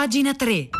Pagina 3.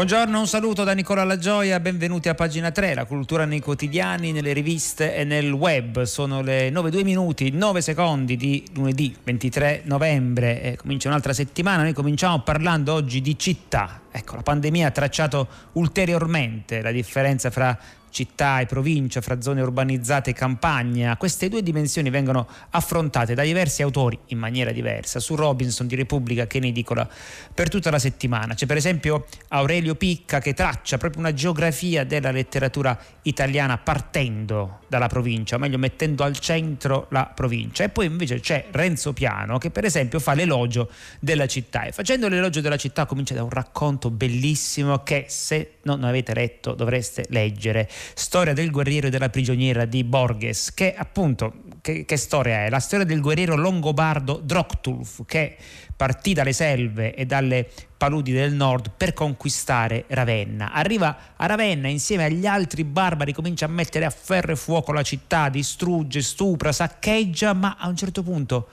Buongiorno, un saluto da Nicola Lagioia, benvenuti a pagina 3, la cultura nei quotidiani, nelle riviste e nel web. Sono le 9, minuti, 9 secondi di lunedì 23 novembre, e comincia un'altra settimana. Noi cominciamo parlando oggi di città. Ecco, la pandemia ha tracciato ulteriormente la differenza fra città e provincia, fra zone urbanizzate e campagna. Queste due dimensioni vengono affrontate da diversi autori in maniera diversa. Su Robinson di Repubblica che ne edicola per tutta la settimana. C'è per esempio Aurelio Picca che traccia proprio una geografia della letteratura italiana partendo dalla provincia, o meglio mettendo al centro la provincia. E poi invece c'è Renzo Piano che per esempio fa l'elogio della città e facendo l'elogio della città comincia da un racconto bellissimo che se non avete letto dovreste leggere Storia del guerriero e della prigioniera di Borges, che appunto, che, che storia è? La storia del guerriero longobardo Droktulf, che partì dalle selve e dalle paludi del nord per conquistare Ravenna. Arriva a Ravenna insieme agli altri barbari, comincia a mettere a ferro e fuoco la città, distrugge, stupra, saccheggia, ma a un certo punto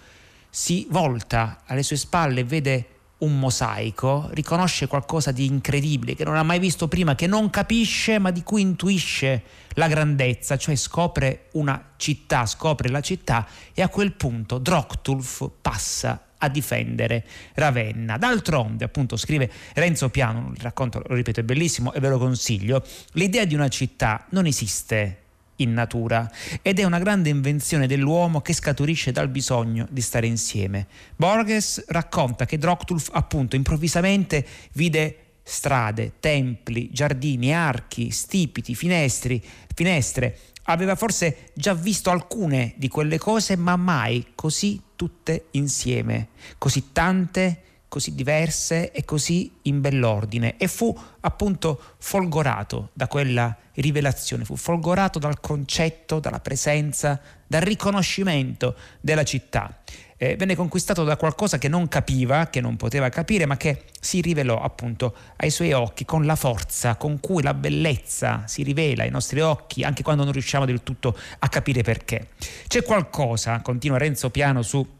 si volta alle sue spalle e vede un mosaico, riconosce qualcosa di incredibile che non ha mai visto prima, che non capisce ma di cui intuisce la grandezza, cioè scopre una città, scopre la città e a quel punto Droktulf passa a difendere Ravenna. D'altronde, appunto, scrive Renzo Piano, il racconto, lo ripeto, è bellissimo e ve lo consiglio, l'idea di una città non esiste in natura ed è una grande invenzione dell'uomo che scaturisce dal bisogno di stare insieme. Borges racconta che Droctulf appunto improvvisamente vide strade, templi, giardini, archi, stipiti, finestri, finestre. Aveva forse già visto alcune di quelle cose, ma mai così tutte insieme, così tante così diverse e così in bell'ordine e fu appunto folgorato da quella rivelazione, fu folgorato dal concetto, dalla presenza, dal riconoscimento della città. Eh, venne conquistato da qualcosa che non capiva, che non poteva capire, ma che si rivelò appunto ai suoi occhi con la forza con cui la bellezza si rivela ai nostri occhi, anche quando non riusciamo del tutto a capire perché. C'è qualcosa, continua Renzo Piano su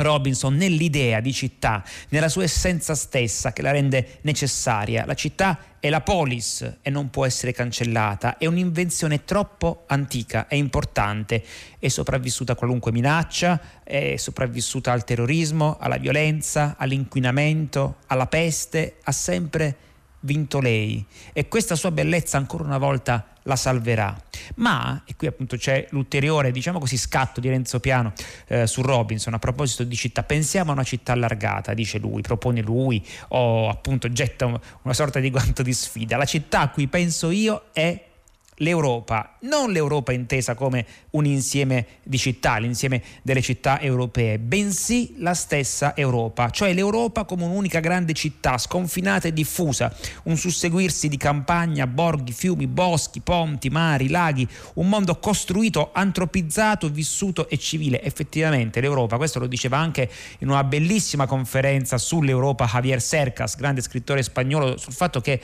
Robinson nell'idea di città, nella sua essenza stessa che la rende necessaria. La città è la polis e non può essere cancellata, è un'invenzione troppo antica e importante, è sopravvissuta a qualunque minaccia, è sopravvissuta al terrorismo, alla violenza, all'inquinamento, alla peste, ha sempre vinto lei e questa sua bellezza ancora una volta la salverà. Ma, e qui appunto c'è l'ulteriore, diciamo così, scatto di Renzo Piano eh, su Robinson a proposito di città, pensiamo a una città allargata, dice lui, propone lui, o appunto getta una sorta di guanto di sfida. La città a cui penso io è l'Europa, non l'Europa intesa come un insieme di città, l'insieme delle città europee, bensì la stessa Europa, cioè l'Europa come un'unica grande città sconfinata e diffusa, un susseguirsi di campagna, borghi, fiumi, boschi, ponti, mari, laghi, un mondo costruito, antropizzato, vissuto e civile. Effettivamente l'Europa, questo lo diceva anche in una bellissima conferenza sull'Europa Javier Cercas, grande scrittore spagnolo, sul fatto che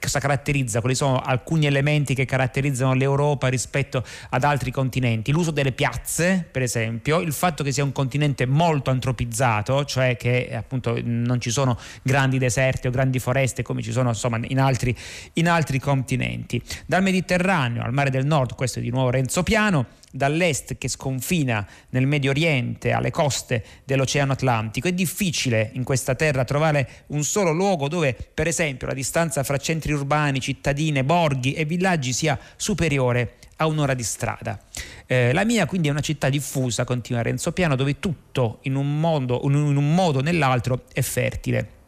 cosa caratterizza, quali sono alcuni elementi che caratterizzano l'Europa rispetto ad altri continenti. L'uso delle piazze, per esempio, il fatto che sia un continente molto antropizzato, cioè che appunto non ci sono grandi deserti o grandi foreste come ci sono insomma in altri, in altri continenti. Dal Mediterraneo al Mare del Nord, questo è di nuovo Renzo Piano, dall'est che sconfina nel Medio Oriente alle coste dell'Oceano Atlantico. È difficile in questa terra trovare un solo luogo dove, per esempio, la distanza fra centri urbani, cittadine, borghi e villaggi sia superiore a un'ora di strada. Eh, la mia quindi è una città diffusa, continua Renzo Piano, dove tutto in un modo, in un modo o nell'altro è fertile.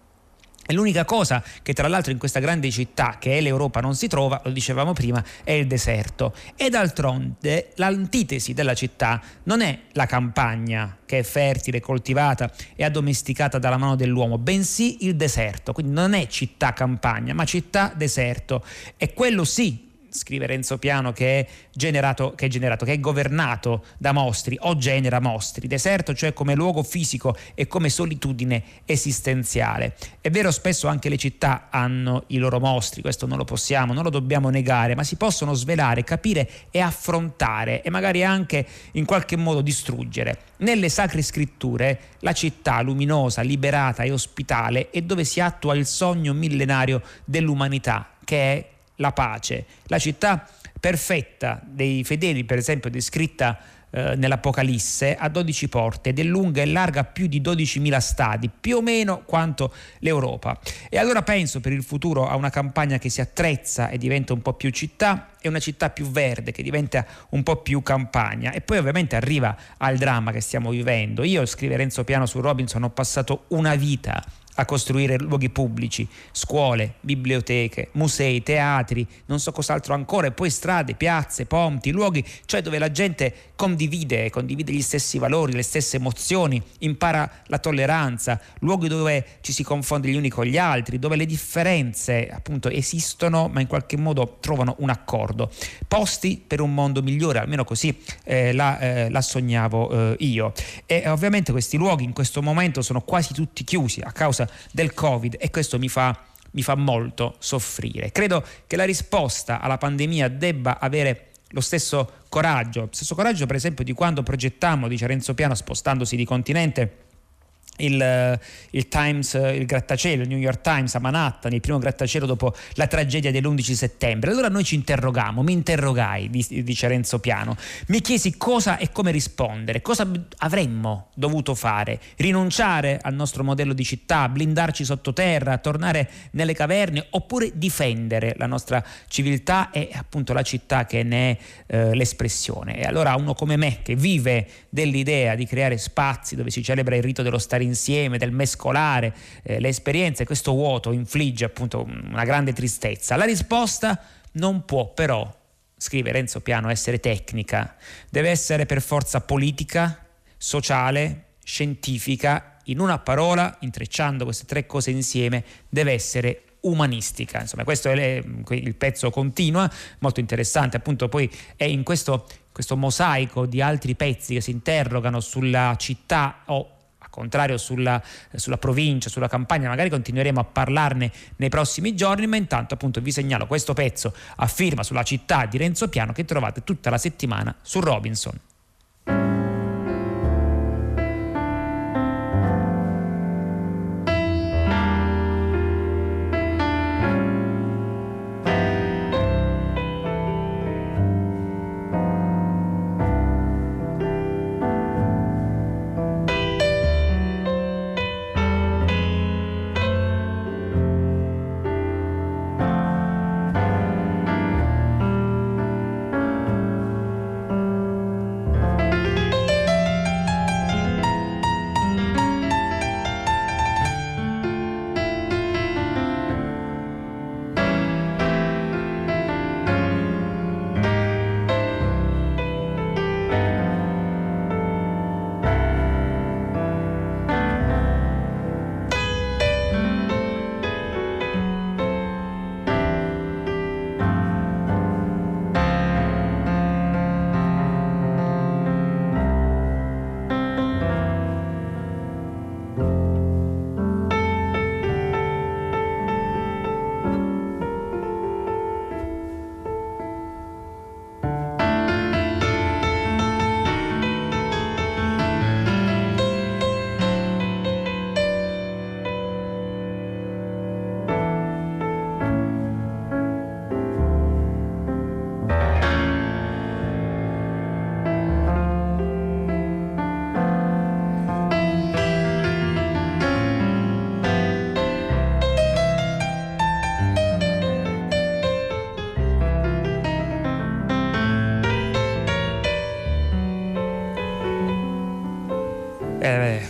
E l'unica cosa che tra l'altro in questa grande città che è l'Europa non si trova, lo dicevamo prima, è il deserto. E d'altronde l'antitesi della città non è la campagna che è fertile, coltivata e addomesticata dalla mano dell'uomo, bensì il deserto. Quindi non è città-campagna, ma città-deserto. E quello sì scrive Renzo Piano, che è generato, che è, generato, che è governato da mostri o genera mostri. Deserto, cioè come luogo fisico e come solitudine esistenziale. È vero, spesso anche le città hanno i loro mostri, questo non lo possiamo, non lo dobbiamo negare, ma si possono svelare, capire e affrontare e magari anche in qualche modo distruggere. Nelle sacre scritture la città luminosa, liberata e ospitale è dove si attua il sogno millenario dell'umanità, che è la pace. La città perfetta dei fedeli, per esempio, descritta eh, nell'Apocalisse, ha 12 porte ed è lunga e larga più di 12.000 stadi, più o meno quanto l'Europa. E allora penso per il futuro a una campagna che si attrezza e diventa un po' più città e una città più verde che diventa un po' più campagna e poi ovviamente arriva al dramma che stiamo vivendo. Io, scrive Renzo Piano su Robinson, ho passato una vita a costruire luoghi pubblici, scuole, biblioteche, musei, teatri, non so cos'altro ancora, e poi strade, piazze, ponti, luoghi, cioè dove la gente condivide, condivide gli stessi valori, le stesse emozioni, impara la tolleranza, luoghi dove ci si confonde gli uni con gli altri, dove le differenze appunto esistono ma in qualche modo trovano un accordo. Posti per un mondo migliore, almeno così eh, la, eh, la, sognavo eh, io. E ovviamente questi luoghi in questo momento sono quasi tutti chiusi a causa del Covid e questo mi fa, mi fa molto soffrire. Credo che la risposta alla pandemia debba avere lo stesso coraggio, stesso coraggio per esempio di quando progettammo, dice Renzo Piano, spostandosi di continente, il, eh, il, Times, eh, il grattacielo, il New York Times a Manhattan, il primo grattacielo dopo la tragedia dell'11 settembre. Allora noi ci interrogammo, mi interrogai, dice Renzo Piano, mi chiesi cosa e come rispondere, cosa avremmo dovuto fare, rinunciare al nostro modello di città, blindarci sottoterra, tornare nelle caverne oppure difendere la nostra civiltà e appunto la città che ne è eh, l'espressione. E allora uno come me che vive dell'idea di creare spazi dove si celebra il rito dello stare insieme, del mescolare eh, le esperienze, questo vuoto infligge appunto una grande tristezza. La risposta non può però, scrive Renzo Piano, essere tecnica, deve essere per forza politica, sociale, scientifica, in una parola, intrecciando queste tre cose insieme, deve essere umanistica. Insomma, questo è il pezzo continua, molto interessante, appunto poi è in questo, questo mosaico di altri pezzi che si interrogano sulla città o contrario sulla, sulla, provincia, sulla campagna, magari continueremo a parlarne nei prossimi giorni, ma intanto appunto vi segnalo questo pezzo a firma sulla città di Renzo Piano che trovate tutta la settimana su Robinson.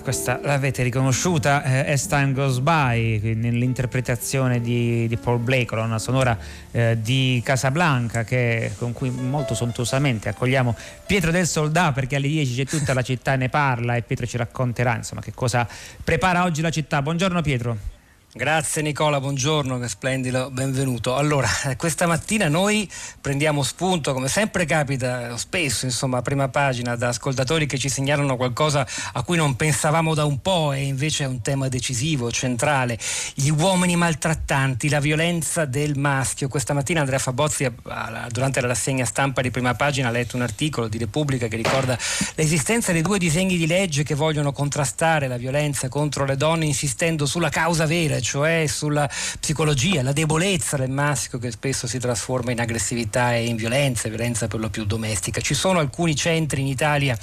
Questa l'avete riconosciuta, eh, As Time Goes By, nell'interpretazione di, di Paul Blake, una sonora eh, di Casablanca che, con cui molto sontuosamente accogliamo Pietro del Soldà perché alle 10 c'è tutta la città ne parla e Pietro ci racconterà insomma che cosa prepara oggi la città. Buongiorno Pietro. Grazie Nicola, buongiorno, che splendido, benvenuto. Allora, questa mattina noi prendiamo spunto, come sempre capita spesso, insomma, a prima pagina, da ascoltatori che ci segnalano qualcosa a cui non pensavamo da un po' e invece è un tema decisivo, centrale. Gli uomini maltrattanti, la violenza del maschio. Questa mattina Andrea Fabozzi, durante la rassegna stampa di prima pagina, ha letto un articolo di Repubblica che ricorda l'esistenza di due disegni di legge che vogliono contrastare la violenza contro le donne insistendo sulla causa vera cioè sulla psicologia, la debolezza del maschio che spesso si trasforma in aggressività e in violenza, violenza per lo più domestica. Ci sono alcuni centri in Italia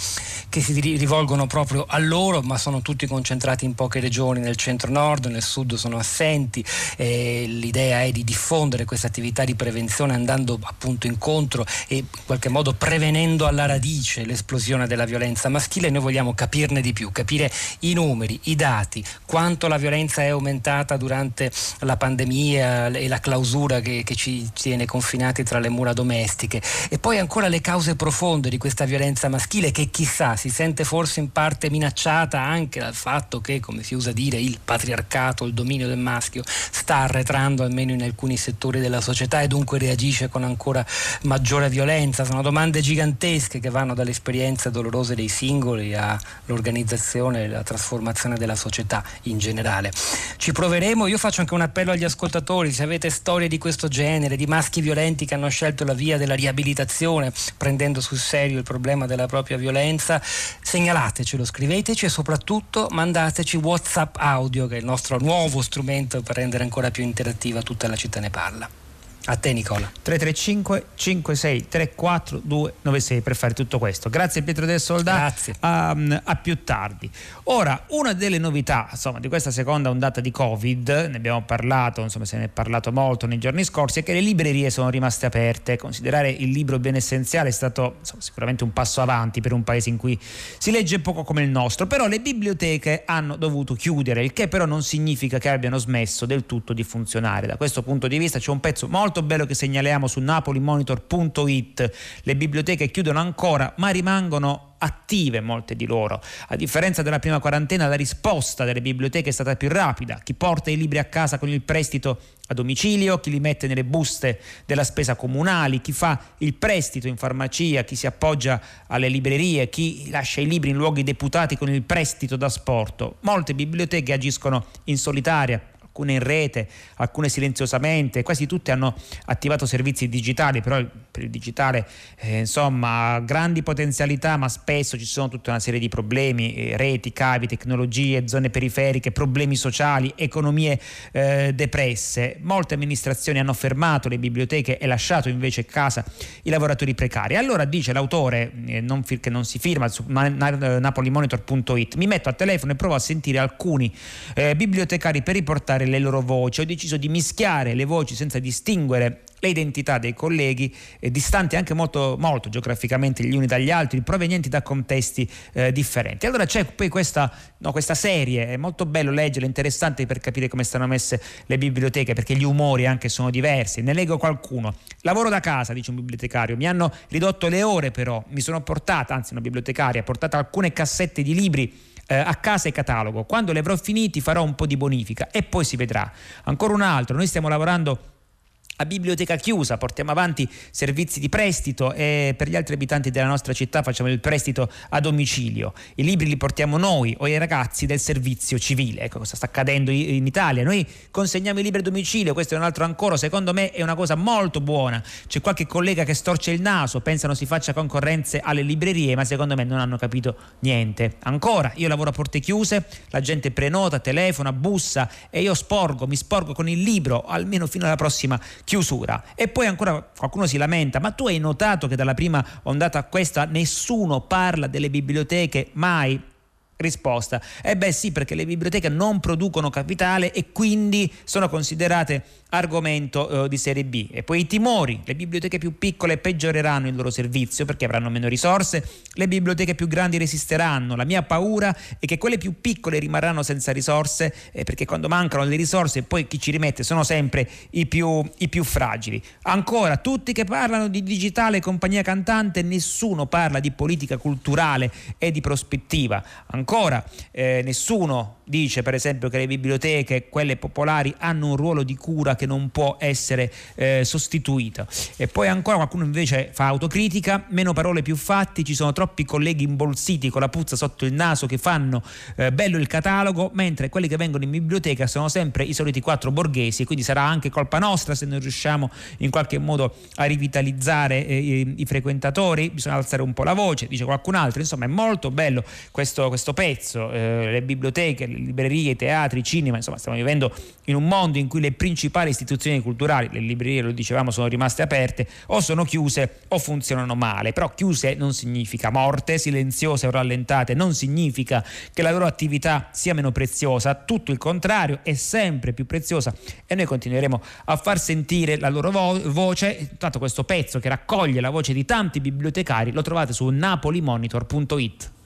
che si rivolgono proprio a loro, ma sono tutti concentrati in poche regioni, nel centro-nord, nel sud sono assenti. Eh, l'idea è di diffondere questa attività di prevenzione andando appunto incontro e in qualche modo prevenendo alla radice l'esplosione della violenza maschile. Noi vogliamo capirne di più, capire i numeri, i dati, quanto la violenza è aumentata stata durante la pandemia e la clausura che, che ci tiene confinati tra le mura domestiche e poi ancora le cause profonde di questa violenza maschile che chissà si sente forse in parte minacciata anche dal fatto che, come si usa dire, il patriarcato, il dominio del maschio sta arretrando almeno in alcuni settori della società e dunque reagisce con ancora maggiore violenza. Sono domande gigantesche che vanno dalle esperienze dolorose dei singoli all'organizzazione e alla trasformazione della società in generale. Ci proveremo proveremo. Io faccio anche un appello agli ascoltatori, se avete storie di questo genere, di maschi violenti che hanno scelto la via della riabilitazione, prendendo sul serio il problema della propria violenza, segnalatecelo, scriveteci e soprattutto mandateci WhatsApp audio, che è il nostro nuovo strumento per rendere ancora più interattiva tutta la città ne parla. A te Nicola. 335 56 34 296 per fare tutto questo. Grazie Pietro del Soldato. Grazie. A, a, più tardi. Ora, una delle novità insomma, di questa seconda ondata di Covid, ne abbiamo parlato, insomma se ne è parlato molto nei giorni scorsi, è che le librerie sono rimaste aperte. Considerare il libro bene essenziale è stato insomma, sicuramente un passo avanti per un paese in cui si legge poco come il nostro, però le biblioteche hanno dovuto chiudere, il che però non significa che abbiano smesso del tutto di funzionare. Da questo punto di vista c'è un pezzo molto molto bello che segnaliamo su napolimonitor.it. Le biblioteche chiudono ancora, ma rimangono attive molte di loro. A differenza della prima quarantena, la risposta delle biblioteche è stata più rapida. Chi porta i libri a casa con il prestito a domicilio, chi li mette nelle buste della spesa comunali, chi fa il prestito in farmacia, chi si appoggia alle librerie, chi lascia i libri in luoghi deputati con il prestito da sporto. Molte biblioteche agiscono in solitaria alcune in rete, alcune silenziosamente, quasi tutte hanno attivato servizi digitali, però per il digitale eh, insomma grandi potenzialità, ma spesso ci sono tutta una serie di problemi, eh, reti, cavi, tecnologie, zone periferiche, problemi sociali, economie eh, depresse. Molte amministrazioni hanno fermato le biblioteche e lasciato invece a casa i lavoratori precari. Allora dice l'autore, eh, non, che non si firma, su napolimonitor.it, mi metto a telefono e provo a sentire alcuni eh, bibliotecari per riportare le loro voci, ho deciso di mischiare le voci senza distinguere le identità dei colleghi, eh, distanti anche molto, molto, geograficamente gli uni dagli altri, provenienti da contesti eh, differenti. Allora c'è poi questa, no, questa, serie, è molto bello leggerla, interessante per capire come stanno messe le biblioteche, perché gli umori anche sono diversi. Ne leggo qualcuno. Lavoro da casa, dice un bibliotecario, mi hanno ridotto le ore però, mi sono portata, anzi una bibliotecaria, ha portato alcune cassette di libri eh, a casa e catalogo. Quando li avrò finiti farò un po' di bonifica e poi si vedrà. Ancora un altro, noi stiamo lavorando a biblioteca chiusa, portiamo avanti servizi di prestito e per gli altri abitanti della nostra città facciamo il prestito a domicilio. I libri li portiamo noi o i ragazzi del servizio civile. Ecco cosa sta accadendo in Italia. Noi consegniamo i libri a domicilio, questo è un altro ancora, secondo me è una cosa molto buona. C'è qualche collega che storce il naso, pensano si faccia concorrenze alle librerie, ma secondo me non hanno capito niente. Ancora, io lavoro a porte chiuse, la gente prenota, telefona, bussa e io sporgo, mi sporgo con il libro almeno fino alla prossima chiusura chiusura. E poi ancora qualcuno si lamenta, ma tu hai notato che dalla prima ondata a questa nessuno parla delle biblioteche mai? Risposta. Eh beh sì, perché le biblioteche non producono capitale e quindi sono considerate argomento eh, di serie B. E poi i timori, le biblioteche più piccole peggioreranno il loro servizio perché avranno meno risorse, le biblioteche più grandi resisteranno. La mia paura è che quelle più piccole rimarranno senza risorse eh, perché quando mancano le risorse poi chi ci rimette sono sempre i più, i più fragili. Ancora, tutti che parlano di digitale compagnia cantante, nessuno parla di politica culturale e di prospettiva. Ancora, eh, nessuno dice per esempio che le biblioteche, quelle popolari, hanno un ruolo di cura che non può essere eh, sostituito. E poi ancora qualcuno invece fa autocritica, meno parole più fatti, ci sono troppi colleghi imbolsiti con la puzza sotto il naso che fanno eh, bello il catalogo, mentre quelli che vengono in biblioteca sono sempre i soliti quattro borghesi, quindi sarà anche colpa nostra se non riusciamo in qualche modo a rivitalizzare eh, i, i, frequentatori, bisogna alzare un po' la voce, dice qualcun altro, insomma è molto bello questo, questo pezzo, eh, le biblioteche, librerie, teatri, cinema, insomma stiamo vivendo in un mondo in cui le principali istituzioni culturali, le librerie lo dicevamo sono rimaste aperte o sono chiuse o funzionano male, però chiuse non significa morte, silenziose o rallentate non significa che la loro attività sia meno preziosa, tutto il contrario è sempre più preziosa e noi continueremo a far sentire la loro vo- voce, tanto questo pezzo che raccoglie la voce di tanti bibliotecari lo trovate su napolimonitor.it.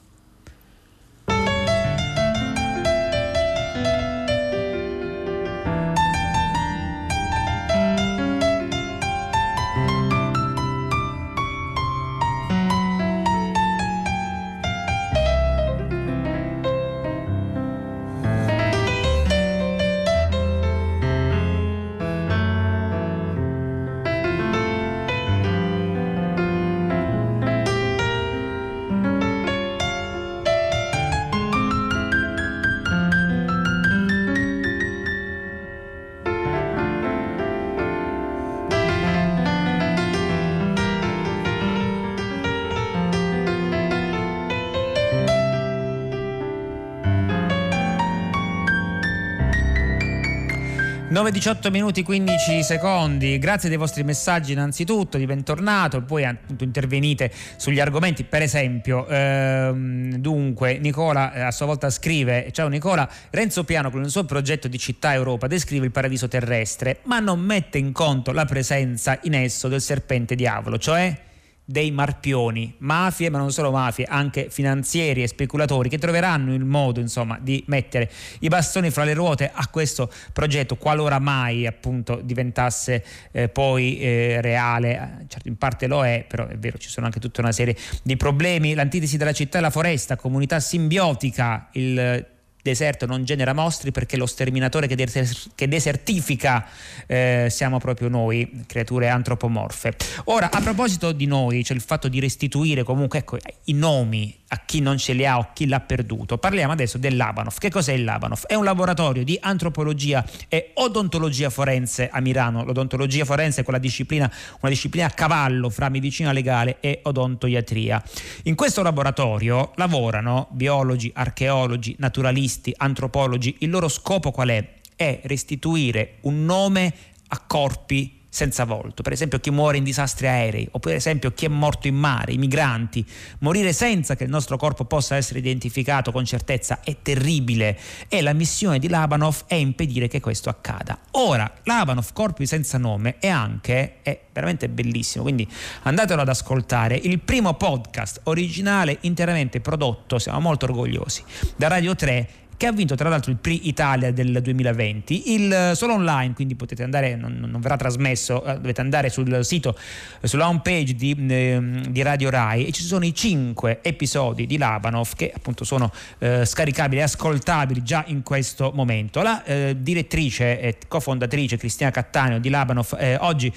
9-18 minuti 15 secondi, grazie dei vostri messaggi innanzitutto, di bentornato, poi appunto intervenite sugli argomenti, per esempio, ehm, dunque Nicola eh, a sua volta scrive, ciao Nicola, Renzo Piano con il suo progetto di città Europa descrive il paradiso terrestre, ma non mette in conto la presenza in esso del serpente diavolo, cioè dei marpioni, mafie, ma non solo mafie, anche finanzieri e speculatori che troveranno il modo, insomma, di mettere i bastoni fra le ruote a questo progetto, qualora mai appunto diventasse eh, poi eh, reale. Certo, in parte lo è, però è vero, ci sono anche tutta una serie di problemi. L'antitesi della città e la foresta, comunità simbiotica, il deserto non genera mostri perché lo sterminatore che, des- che desertifica eh, siamo proprio noi, creature antropomorfe. Ora, a proposito di noi, cioè il fatto di restituire comunque ecco, i nomi a chi non ce li ha o chi l'ha perduto. Parliamo adesso dell'Abanov. Che cos'è l'Abanov? È un laboratorio di antropologia e odontologia forense a Milano. L'odontologia forense è quella disciplina, una disciplina a cavallo fra medicina legale e odontoiatria. In questo laboratorio lavorano biologi, archeologi, naturalisti, antropologi. Il loro scopo qual è? È restituire un nome a corpi senza volto, per esempio chi muore in disastri aerei o per esempio chi è morto in mare, i migranti, morire senza che il nostro corpo possa essere identificato con certezza è terribile e la missione di Labanov è impedire che questo accada. Ora, Labanov, Corpi senza nome, è anche, è veramente bellissimo, quindi andatelo ad ascoltare, il primo podcast originale interamente prodotto, siamo molto orgogliosi, da Radio 3 che ha vinto tra l'altro il Pri Italia del 2020, il, eh, solo online, quindi potete andare, non, non verrà trasmesso, eh, dovete andare sul sito, eh, sulla home page di, eh, di, Radio Rai e ci sono i cinque episodi di Labanov che appunto sono eh, scaricabili e ascoltabili già in questo momento. La direttrice e cofondatrice Cristina Cattaneo di Labanov oggi,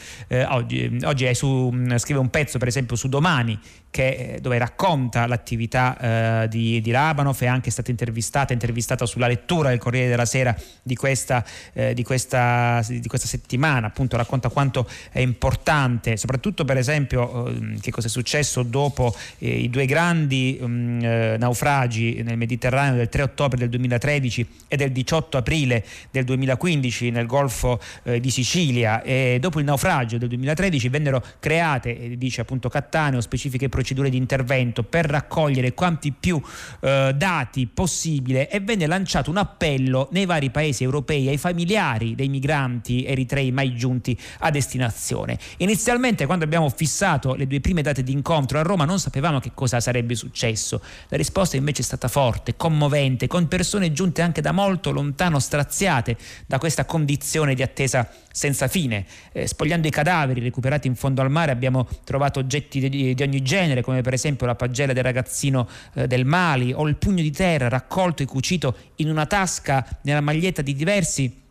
oggi, oggi su, scrive un pezzo per esempio su Domani che, eh, dove racconta l'attività eh, di, di Rabanov, è anche stata intervistata, intervistata sulla lettura del Corriere della Sera di questa, eh, di questa, di questa settimana, appunto racconta quanto è importante, soprattutto per esempio eh, che cosa è successo dopo eh, i due grandi um, naufragi nel Mediterraneo del 3 ottobre del 2013 e del 18 aprile del 2015 nel Golfo di Sicilia. E dopo il naufragio del 2013 vennero create, dice appunto Cattaneo, specifiche procedure di intervento per raccogliere quanti più eh, dati possibile e venne lanciato un appello nei vari paesi europei ai familiari dei migranti eritrei mai giunti a destinazione. Inizialmente quando abbiamo fissato le due prime date di incontro a Roma non sapevamo che cosa sarebbe successo. La risposta invece è stata forte, commovente, con persone giunte anche da molto lontano, straziate da questa condizione di attesa senza fine. Eh, spogliando i cadaveri recuperati in fondo al mare abbiamo trovato oggetti di, di ogni genere, come per esempio la pagella del ragazzino eh, del Mali o il pugno di terra raccolto e cucito in una tasca nella maglietta di diversi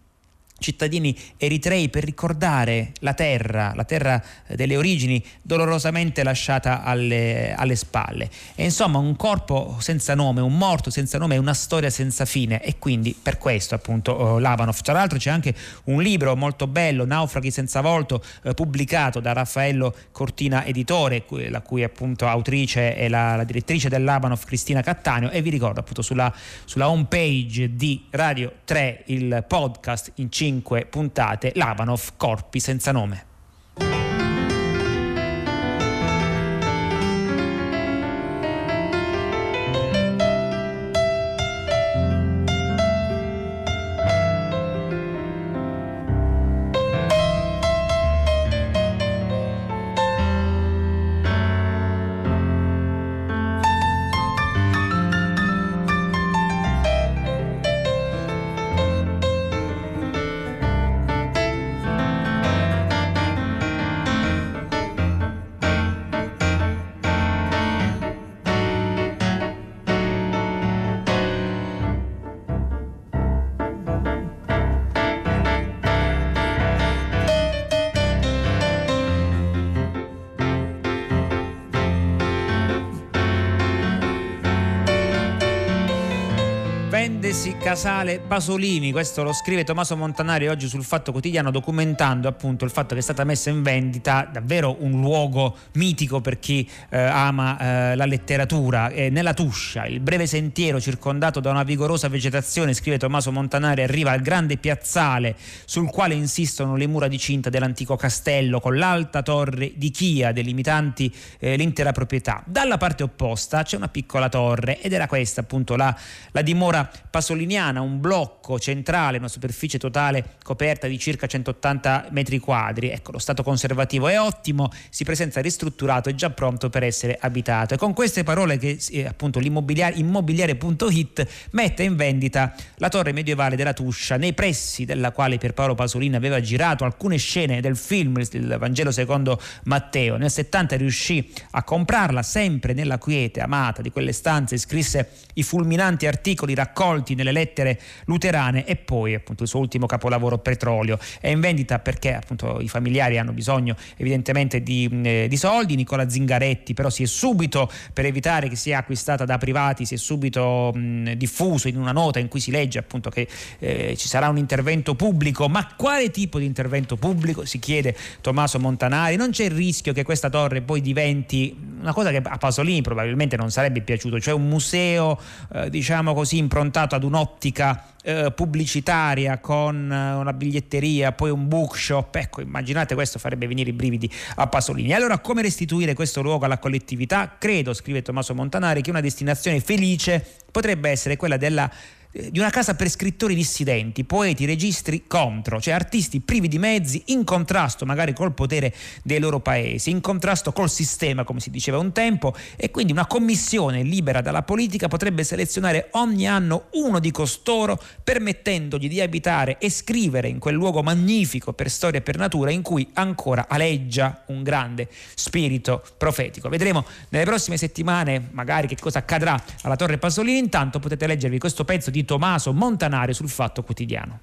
cittadini eritrei per ricordare la terra, la terra eh, delle origini dolorosamente lasciata alle, alle, spalle. E insomma un corpo senza nome, un morto senza nome, una storia senza fine e quindi per questo appunto uh, Lavanov. Tra l'altro c'è anche un libro molto bello, Naufraghi senza volto, uh, pubblicato da Raffaello Cortina Editore, la cui appunto autrice è la, la direttrice del Lavanov Cristina Cattaneo e vi ricordo appunto sulla, sulla home page di Radio 3 il podcast in 5 cinque puntate Lavanov Corpi senza nome. busy Casale Pasolini, questo lo scrive Tommaso Montanari oggi sul Fatto Quotidiano documentando appunto il fatto che è stata messa in vendita davvero un luogo mitico per chi eh, ama eh, la letteratura, eh, nella Tuscia, il breve sentiero circondato da una vigorosa vegetazione, scrive Tommaso Montanari, arriva al grande piazzale sul quale insistono le mura di cinta dell'antico castello con l'alta torre di Chia delimitanti eh, l'intera proprietà. Dalla parte opposta c'è una piccola torre ed era questa appunto la, la dimora pasoliniana Mignana, un blocco centrale, una superficie totale coperta di circa 180 metri quadri. Ecco, lo stato conservativo è ottimo, si presenta ristrutturato e già pronto per essere abitato. E con queste parole che eh, appunto l'immobiliare immobiliare.it mette in vendita la torre medievale della Tuscia, nei pressi della quale Pierpaolo Pasolini aveva girato alcune scene del film Il Vangelo secondo Matteo. Nel 70 riuscì a comprarla sempre nella quiete amata di quelle stanze, scrisse i fulminanti articoli raccolti nelle lettere lettere luterane e poi appunto il suo ultimo capolavoro Petrolio. È in vendita perché appunto i familiari hanno bisogno evidentemente di, eh, di soldi. Nicola Zingaretti però si è subito, per evitare che sia acquistata da privati, si è subito mh, diffuso in una nota in cui si legge appunto che eh, ci sarà un intervento pubblico. Ma quale tipo di intervento pubblico? Si chiede Tommaso Montanari. Non c'è il rischio che questa torre poi diventi una cosa che a Pasolini probabilmente non sarebbe piaciuto, cioè un museo eh, diciamo così improntato ad un'ottica ottica eh, pubblicitaria con eh, una biglietteria, poi un bookshop, ecco immaginate questo farebbe venire i brividi a Pasolini. Allora come restituire questo luogo alla collettività? Credo, scrive Tommaso Montanari, che una destinazione felice potrebbe essere quella della di una casa per scrittori dissidenti, poeti, registri contro, cioè artisti privi di mezzi, in contrasto magari col potere dei loro paesi, in contrasto col sistema, come si diceva un tempo, e quindi una commissione libera dalla politica potrebbe selezionare ogni anno uno di costoro, permettendogli di abitare e scrivere in quel luogo magnifico per storia e per natura in cui ancora aleggia un grande spirito profetico. Vedremo nelle prossime settimane magari che cosa accadrà alla Torre Pasolini, intanto potete leggervi questo pezzo di Tommaso Montanari sul Fatto Quotidiano.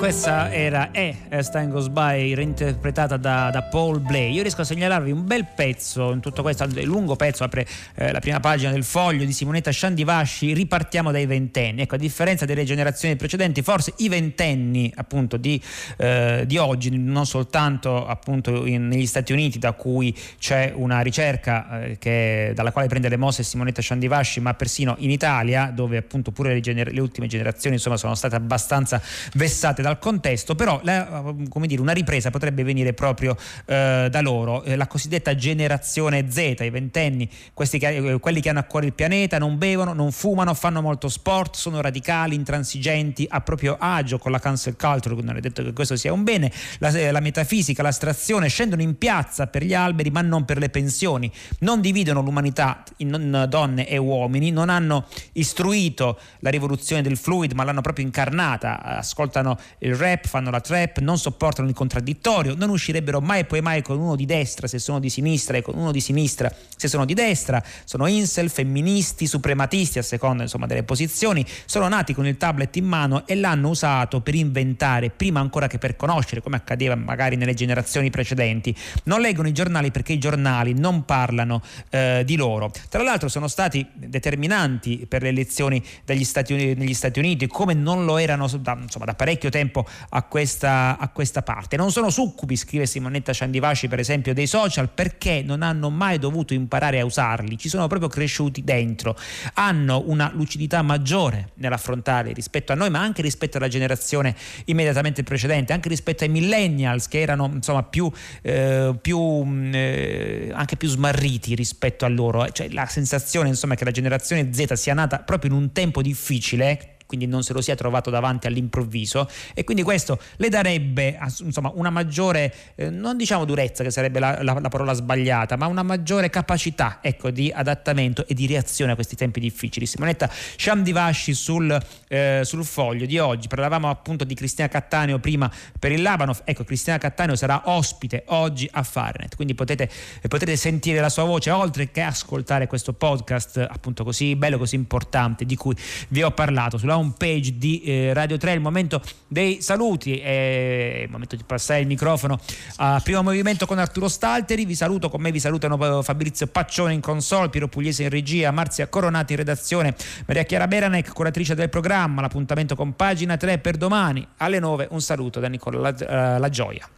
Questa era E, Stan Goes By, reinterpretata da, da, Paul Blay. Io riesco a segnalarvi un bel pezzo in tutto questo, un lungo pezzo, apre eh, la prima pagina del foglio di Simonetta Sciandivasci, ripartiamo dai ventenni. Ecco, a differenza delle generazioni precedenti, forse i ventenni appunto di, eh, di oggi, non soltanto appunto in, negli Stati Uniti, da cui c'è una ricerca eh, che, dalla quale prende le mosse Simonetta Sciandivasci, ma persino in Italia, dove appunto pure le, gener- le ultime generazioni insomma, sono state abbastanza vessate dal contesto, però la, dire, una ripresa potrebbe venire proprio eh, da loro, eh, la cosiddetta generazione Z, i ventenni, che, eh, quelli che hanno a cuore il pianeta, non bevono, non fumano, fanno molto sport, sono radicali, intransigenti, a proprio agio con la cancel culture, non è detto che questo sia un bene, la, eh, la metafisica, l'astrazione, scendono in piazza per gli alberi ma non per le pensioni, non dividono l'umanità in donne e uomini, non hanno istruito la rivoluzione del fluid ma l'hanno proprio incarnata, ascoltano il rap, fanno la trap, non sopportano il contraddittorio, non uscirebbero mai e poi mai con uno di destra se sono di sinistra e con uno di sinistra se sono di destra, sono incel, femministi, suprematisti a seconda insomma, delle posizioni, sono nati con il tablet in mano e l'hanno usato per inventare prima ancora che per conoscere, come accadeva magari nelle generazioni precedenti. Non leggono i giornali perché i giornali non parlano eh, di loro. Tra l'altro sono stati determinanti per le elezioni Stati, negli Stati Uniti, come non lo erano da, insomma, da parecchio tempo a questa, a questa parte. Non sono succubi, scrive Simonetta Ciandivaci, per esempio, dei social perché non hanno mai dovuto imparare a usarli, ci sono proprio cresciuti dentro, hanno una lucidità maggiore nell'affrontare rispetto a noi, ma anche rispetto alla generazione immediatamente precedente, anche rispetto ai millennials che erano insomma più, eh, più mm, eh, anche più smarriti rispetto a loro. Cioè, la sensazione insomma che la generazione Z sia nata proprio in un tempo difficile quindi non se lo sia trovato davanti all'improvviso. E quindi questo le darebbe insomma, una maggiore, eh, non diciamo durezza che sarebbe la, la, la, parola sbagliata, ma una maggiore capacità ecco, di adattamento e di reazione a questi tempi difficili. Simonetta Shamdivasci sul, eh, sul foglio di oggi, parlavamo appunto di Cristina Cattaneo prima per il Labanov, ecco Cristina Cattaneo sarà ospite oggi a Farnet, quindi potete, potete sentire la sua voce oltre che ascoltare questo podcast appunto così bello, così importante di cui vi ho parlato. Sulla home page di eh, Radio 3, il momento dei saluti, è il momento di passare il microfono a primo movimento con Arturo Stalteri, vi saluto, con me vi salutano Fabrizio Paccione in console, Piero Pugliese in regia, Marzia Coronati in redazione, Maria Chiara Beranec, curatrice del programma, l'appuntamento con pagina 3 per domani alle 9, un saluto da Nicola La, uh, La Gioia.